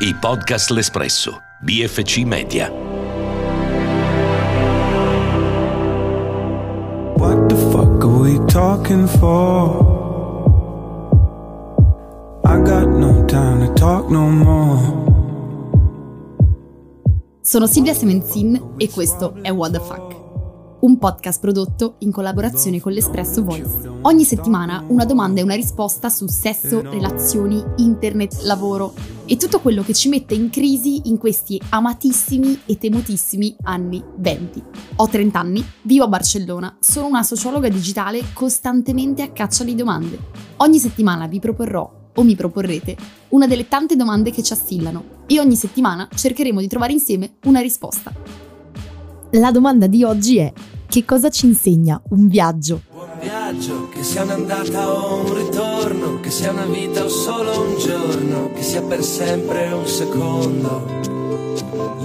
I podcast L'Espresso, BFC Media. What the fuck are we talking for? I got no time to talk no more. Sono Silvia Semenzin e questo è What the Fuck, un podcast prodotto in collaborazione con l'Espresso Voice. Ogni settimana una domanda e una risposta su sesso, relazioni, internet, lavoro e tutto quello che ci mette in crisi in questi amatissimi e temutissimi anni 20. Ho 30 anni, vivo a Barcellona, sono una sociologa digitale costantemente a caccia di domande. Ogni settimana vi proporrò o mi proporrete una delle tante domande che ci assillano e ogni settimana cercheremo di trovare insieme una risposta. La domanda di oggi è che cosa ci insegna un viaggio? Buon viaggio, che sia un'andata o un ritorno, che sia una vita o solo un giorno, che sia per sempre un secondo.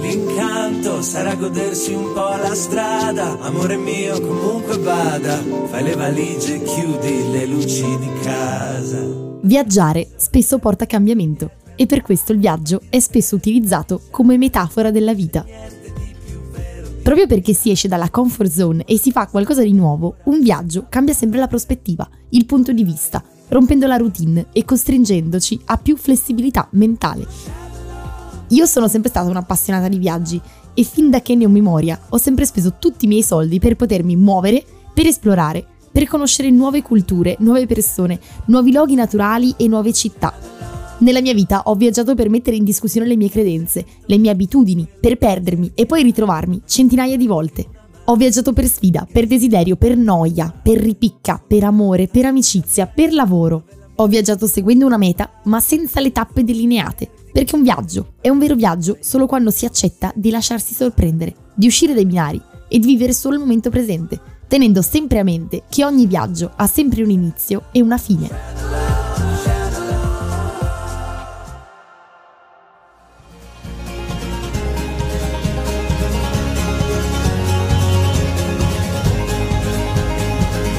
L'incanto sarà godersi un po' la strada, amore mio comunque vada, fai le valigie e chiudi le luci di casa. Viaggiare spesso porta cambiamento e per questo il viaggio è spesso utilizzato come metafora della vita. Proprio perché si esce dalla comfort zone e si fa qualcosa di nuovo, un viaggio cambia sempre la prospettiva, il punto di vista, rompendo la routine e costringendoci a più flessibilità mentale. Io sono sempre stata un'appassionata di viaggi e fin da che ne ho memoria ho sempre speso tutti i miei soldi per potermi muovere, per esplorare, per conoscere nuove culture, nuove persone, nuovi luoghi naturali e nuove città. Nella mia vita ho viaggiato per mettere in discussione le mie credenze, le mie abitudini, per perdermi e poi ritrovarmi centinaia di volte. Ho viaggiato per sfida, per desiderio, per noia, per ripicca, per amore, per amicizia, per lavoro. Ho viaggiato seguendo una meta, ma senza le tappe delineate, perché un viaggio è un vero viaggio solo quando si accetta di lasciarsi sorprendere, di uscire dai binari e di vivere solo il momento presente tenendo sempre a mente che ogni viaggio ha sempre un inizio e una fine.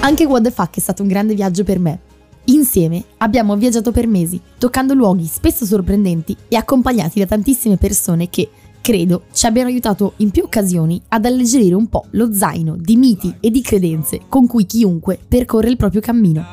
Anche What the Fuck è stato un grande viaggio per me. Insieme abbiamo viaggiato per mesi, toccando luoghi spesso sorprendenti e accompagnati da tantissime persone che, credo ci abbiano aiutato in più occasioni ad alleggerire un po' lo zaino di miti e di credenze con cui chiunque percorre il proprio cammino.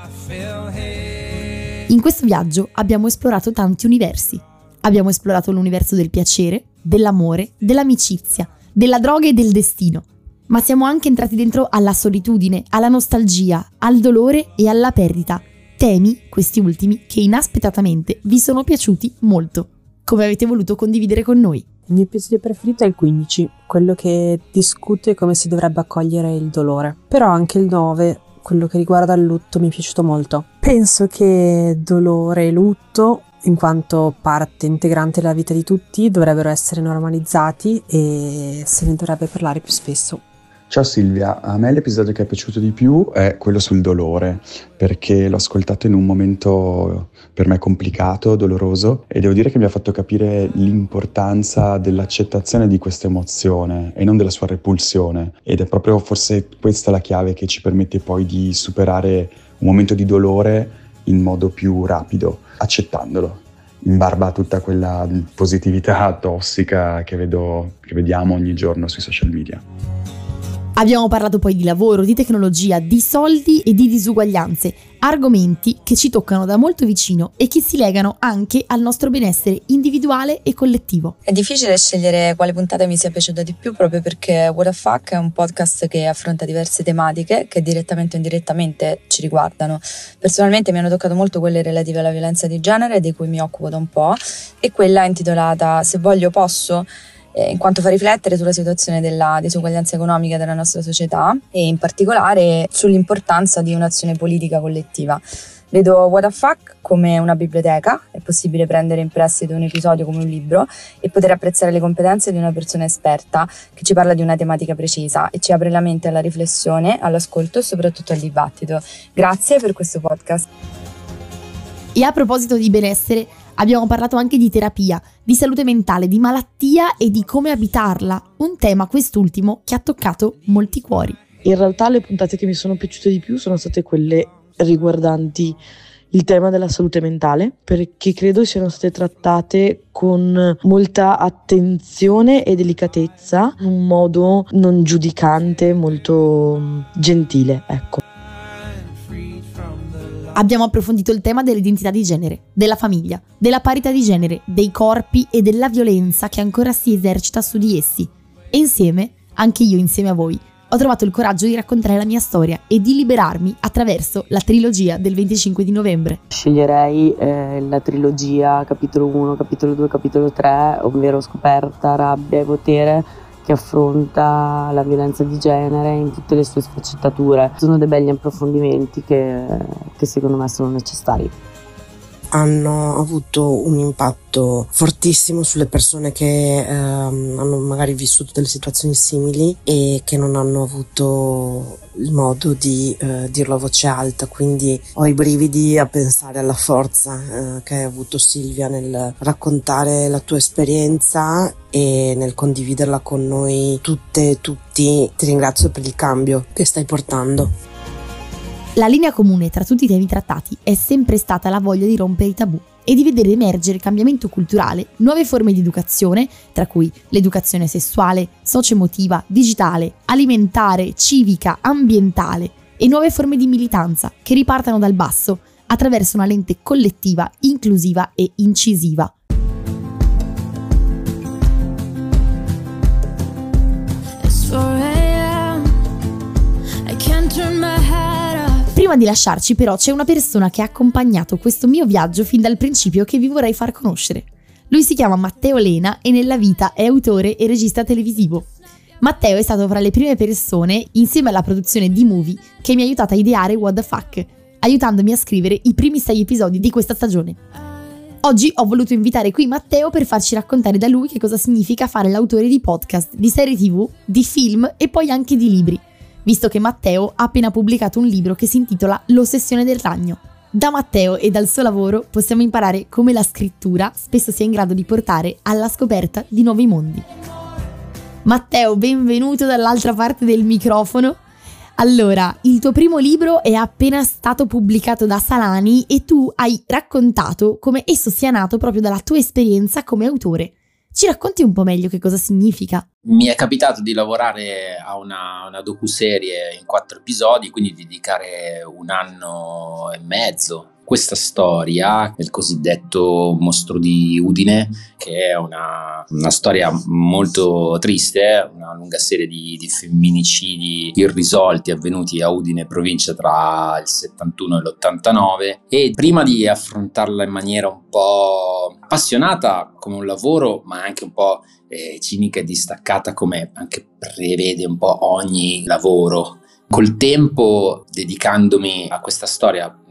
In questo viaggio abbiamo esplorato tanti universi. Abbiamo esplorato l'universo del piacere, dell'amore, dell'amicizia, della droga e del destino. Ma siamo anche entrati dentro alla solitudine, alla nostalgia, al dolore e alla perdita. Temi, questi ultimi, che inaspettatamente vi sono piaciuti molto, come avete voluto condividere con noi. Il mio episodio preferito è il 15, quello che discute come si dovrebbe accogliere il dolore. Però anche il 9, quello che riguarda il lutto, mi è piaciuto molto. Penso che dolore e lutto, in quanto parte integrante della vita di tutti, dovrebbero essere normalizzati e se ne dovrebbe parlare più spesso. Ciao Silvia, a me l'episodio che è piaciuto di più è quello sul dolore, perché l'ho ascoltato in un momento per me complicato, doloroso e devo dire che mi ha fatto capire l'importanza dell'accettazione di questa emozione e non della sua repulsione ed è proprio forse questa la chiave che ci permette poi di superare un momento di dolore in modo più rapido, accettandolo in barba a tutta quella positività tossica che, vedo, che vediamo ogni giorno sui social media. Abbiamo parlato poi di lavoro, di tecnologia, di soldi e di disuguaglianze, argomenti che ci toccano da molto vicino e che si legano anche al nostro benessere individuale e collettivo. È difficile scegliere quale puntata mi sia piaciuta di più proprio perché What the Fuck è un podcast che affronta diverse tematiche che direttamente o indirettamente ci riguardano. Personalmente mi hanno toccato molto quelle relative alla violenza di genere di cui mi occupo da un po' e quella intitolata Se voglio posso eh, in quanto fa riflettere sulla situazione della disuguaglianza economica della nostra società e in particolare sull'importanza di un'azione politica collettiva. Vedo What the Fuck come una biblioteca, è possibile prendere in prestito un episodio come un libro e poter apprezzare le competenze di una persona esperta che ci parla di una tematica precisa e ci apre la mente alla riflessione, all'ascolto e soprattutto al dibattito. Grazie per questo podcast. E a proposito di benessere, Abbiamo parlato anche di terapia, di salute mentale, di malattia e di come abitarla, un tema quest'ultimo che ha toccato molti cuori. In realtà le puntate che mi sono piaciute di più sono state quelle riguardanti il tema della salute mentale perché credo siano state trattate con molta attenzione e delicatezza, in un modo non giudicante, molto gentile, ecco. Abbiamo approfondito il tema dell'identità di genere, della famiglia, della parità di genere, dei corpi e della violenza che ancora si esercita su di essi. E insieme, anche io insieme a voi, ho trovato il coraggio di raccontare la mia storia e di liberarmi attraverso la trilogia del 25 di novembre. Sceglierei eh, la trilogia capitolo 1, capitolo 2, capitolo 3, ovvero scoperta, rabbia e potere che affronta la violenza di genere in tutte le sue sfaccettature. Sono dei belli approfondimenti che, che secondo me sono necessari hanno avuto un impatto fortissimo sulle persone che ehm, hanno magari vissuto delle situazioni simili e che non hanno avuto il modo di eh, dirlo a voce alta, quindi ho i brividi a pensare alla forza eh, che hai avuto Silvia nel raccontare la tua esperienza e nel condividerla con noi tutte e tutti. Ti ringrazio per il cambio che stai portando. La linea comune tra tutti i temi trattati è sempre stata la voglia di rompere i tabù e di vedere emergere cambiamento culturale, nuove forme di educazione, tra cui l'educazione sessuale, socio-emotiva, digitale, alimentare, civica, ambientale e nuove forme di militanza che ripartano dal basso attraverso una lente collettiva, inclusiva e incisiva. Prima di lasciarci però c'è una persona che ha accompagnato questo mio viaggio fin dal principio che vi vorrei far conoscere. Lui si chiama Matteo Lena e nella vita è autore e regista televisivo. Matteo è stato fra le prime persone, insieme alla produzione di Movie, che mi ha aiutato a ideare What the Fuck, aiutandomi a scrivere i primi sei episodi di questa stagione. Oggi ho voluto invitare qui Matteo per farci raccontare da lui che cosa significa fare l'autore di podcast, di serie tv, di film e poi anche di libri visto che Matteo ha appena pubblicato un libro che si intitola L'ossessione del ragno. Da Matteo e dal suo lavoro possiamo imparare come la scrittura spesso sia in grado di portare alla scoperta di nuovi mondi. Matteo, benvenuto dall'altra parte del microfono. Allora, il tuo primo libro è appena stato pubblicato da Salani e tu hai raccontato come esso sia nato proprio dalla tua esperienza come autore. Ci racconti un po' meglio che cosa significa? Mi è capitato di lavorare a una, una docuserie in quattro episodi, quindi dedicare un anno e mezzo questa storia del cosiddetto mostro di Udine, che è una, una storia molto triste, una lunga serie di, di, femminicidi irrisolti avvenuti a Udine, provincia tra il 71 e l'89. E prima di affrontarla in maniera un po' appassionata come un lavoro, ma anche un po' eh, cinica e distaccata come anche prevede un po' ogni lavoro, col tempo dedicandomi a questa storia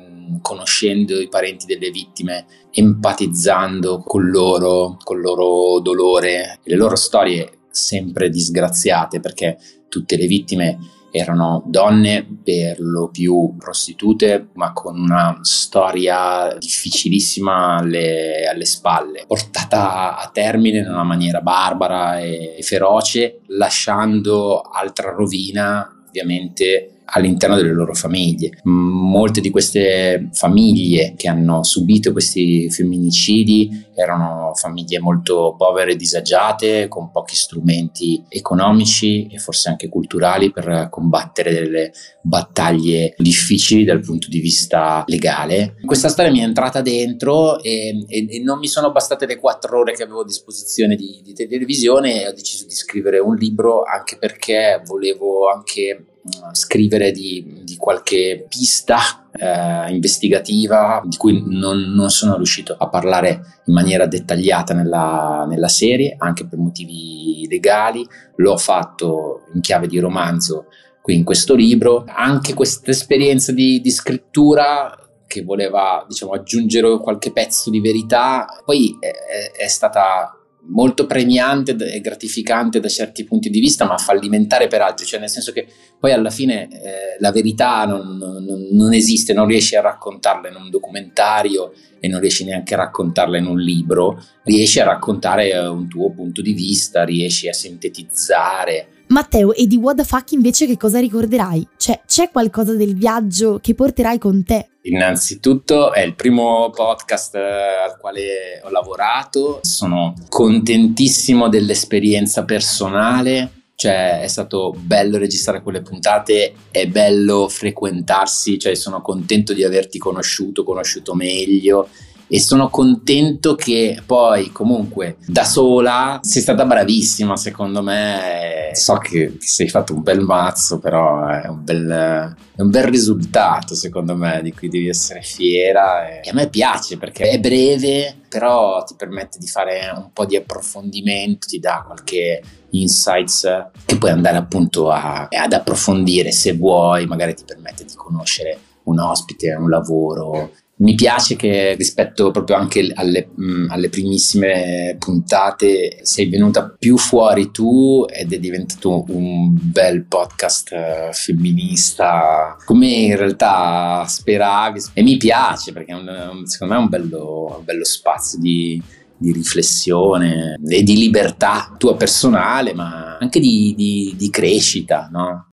conoscendo i parenti delle vittime, empatizzando con loro, con il loro dolore, le loro storie sempre disgraziate perché tutte le vittime erano donne per lo più prostitute ma con una storia difficilissima alle, alle, spalle portata a termine in una maniera barbara e feroce lasciando altra rovina ovviamente all'interno delle loro famiglie. Molte di queste famiglie che hanno subito questi femminicidi erano famiglie molto povere e disagiate, con pochi strumenti economici e forse anche culturali per combattere delle battaglie difficili dal punto di vista legale. Questa storia mi è entrata dentro e, e, e non mi sono bastate le quattro ore che avevo a disposizione di, di televisione e ho deciso di scrivere un libro anche perché volevo anche scrivere di, di qualche pista eh, investigativa di cui non, non, sono riuscito a parlare in maniera dettagliata nella, nella, serie, anche per motivi legali. L'ho fatto in chiave di romanzo qui in questo libro. Anche questa esperienza di, di scrittura che voleva diciamo, aggiungere qualche pezzo di verità, poi è, è stata molto premiante e gratificante da certi punti di vista, ma fallimentare per altri, cioè nel senso che poi alla fine eh, la verità non, non, non, esiste, non riesci a raccontarla in un documentario e non riesci neanche a raccontarla in un libro, riesci a raccontare un tuo punto di vista, riesci a sintetizzare Matteo, e di What the fuck invece che cosa ricorderai? Cioè, c'è qualcosa del viaggio che porterai con te? Innanzitutto è il primo podcast eh, al quale ho lavorato, sono contentissimo dell'esperienza personale, cioè è stato bello registrare quelle puntate, è bello frequentarsi, cioè sono contento di averti conosciuto, conosciuto meglio e sono contento che poi comunque da sola sei stata bravissima secondo me. So che ti sei fatto un bel mazzo però è un bel, è un bel risultato secondo me di cui devi essere fiera. E a me piace perché è breve però ti permette di fare un po' di approfondimento ti dà qualche insights che puoi andare appunto a, ad approfondire se vuoi. Magari ti permette di conoscere un ospite, un lavoro mi piace che rispetto proprio anche alle, mh, alle, primissime puntate sei venuta più fuori tu ed è diventato un bel podcast uh, femminista come in realtà speravi e mi piace perché un, secondo me è un bello, un bello spazio di, di, riflessione e di libertà tua personale ma anche di, di, di crescita no?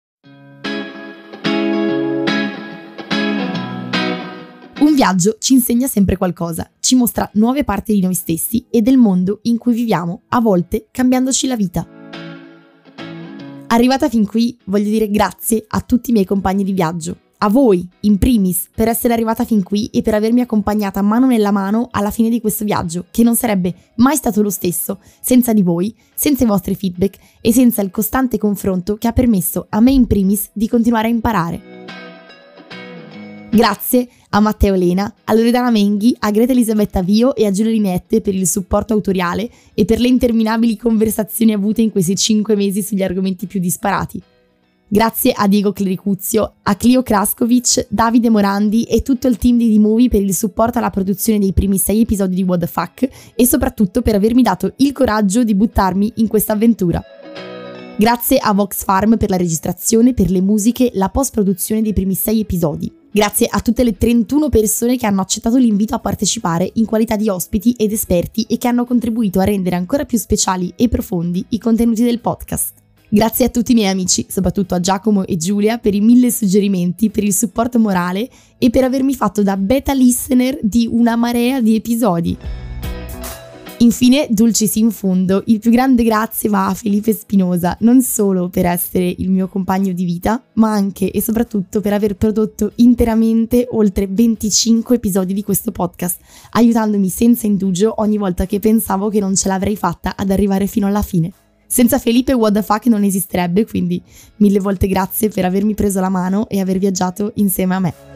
Un viaggio ci insegna sempre qualcosa, ci mostra nuove parti di noi stessi e del mondo in cui viviamo, a volte cambiandoci la vita. Arrivata fin qui, voglio dire grazie a tutti i miei compagni di viaggio, a voi, in primis, per essere arrivata fin qui e per avermi accompagnata mano nella mano alla fine di questo viaggio, che non sarebbe mai stato lo stesso senza di voi, senza i vostri feedback e senza il costante confronto che ha permesso a me in primis di continuare a imparare. Grazie a Matteo Lena, a Loredana Menghi, a Greta Elisabetta Vio e a Giulia Linette per il supporto autoriale e per le interminabili conversazioni avute in questi cinque mesi sugli argomenti più disparati. Grazie a Diego Clericuzio, a Clio Kraskovic, Davide Morandi e tutto il team di D-Movie per il supporto alla produzione dei primi sei episodi di What the Fuck e soprattutto per avermi dato il coraggio di buttarmi in questa avventura. Grazie a Vox Farm per la registrazione, per le musiche, la post-produzione dei primi sei episodi. Grazie a tutte le 31 persone che hanno accettato l'invito a partecipare in qualità di ospiti ed esperti e che hanno contribuito a rendere ancora più speciali e profondi i contenuti del podcast. Grazie a tutti i miei amici, soprattutto a Giacomo e Giulia, per i mille suggerimenti, per il supporto morale e per avermi fatto da beta listener di una marea di episodi. Infine, dulcis in fondo, il più grande grazie va a Felipe Spinosa, non solo per essere il mio compagno di vita, ma anche e soprattutto per aver prodotto interamente oltre 25 episodi di questo podcast, aiutandomi senza indugio ogni volta che pensavo che non ce l'avrei fatta ad arrivare fino alla fine. Senza Felipe fuck non esisterebbe, quindi mille volte grazie per avermi preso la mano e aver viaggiato insieme a me.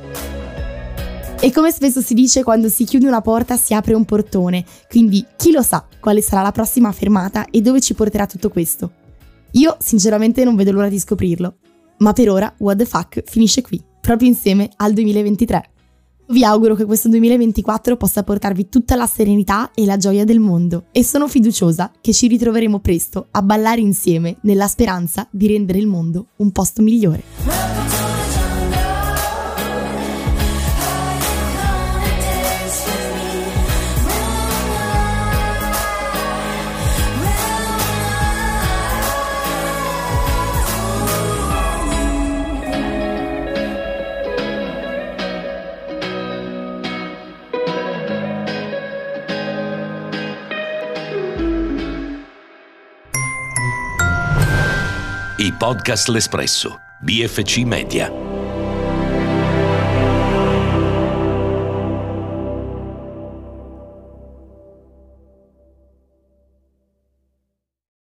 E come spesso si dice, quando si chiude una porta si apre un portone, quindi chi lo sa quale sarà la prossima fermata e dove ci porterà tutto questo. Io sinceramente non vedo l'ora di scoprirlo. Ma per ora What the Fuck finisce qui, proprio insieme al 2023. Vi auguro che questo 2024 possa portarvi tutta la serenità e la gioia del mondo e sono fiduciosa che ci ritroveremo presto a ballare insieme nella speranza di rendere il mondo un posto migliore. Podcast L'Espresso, BFC Media.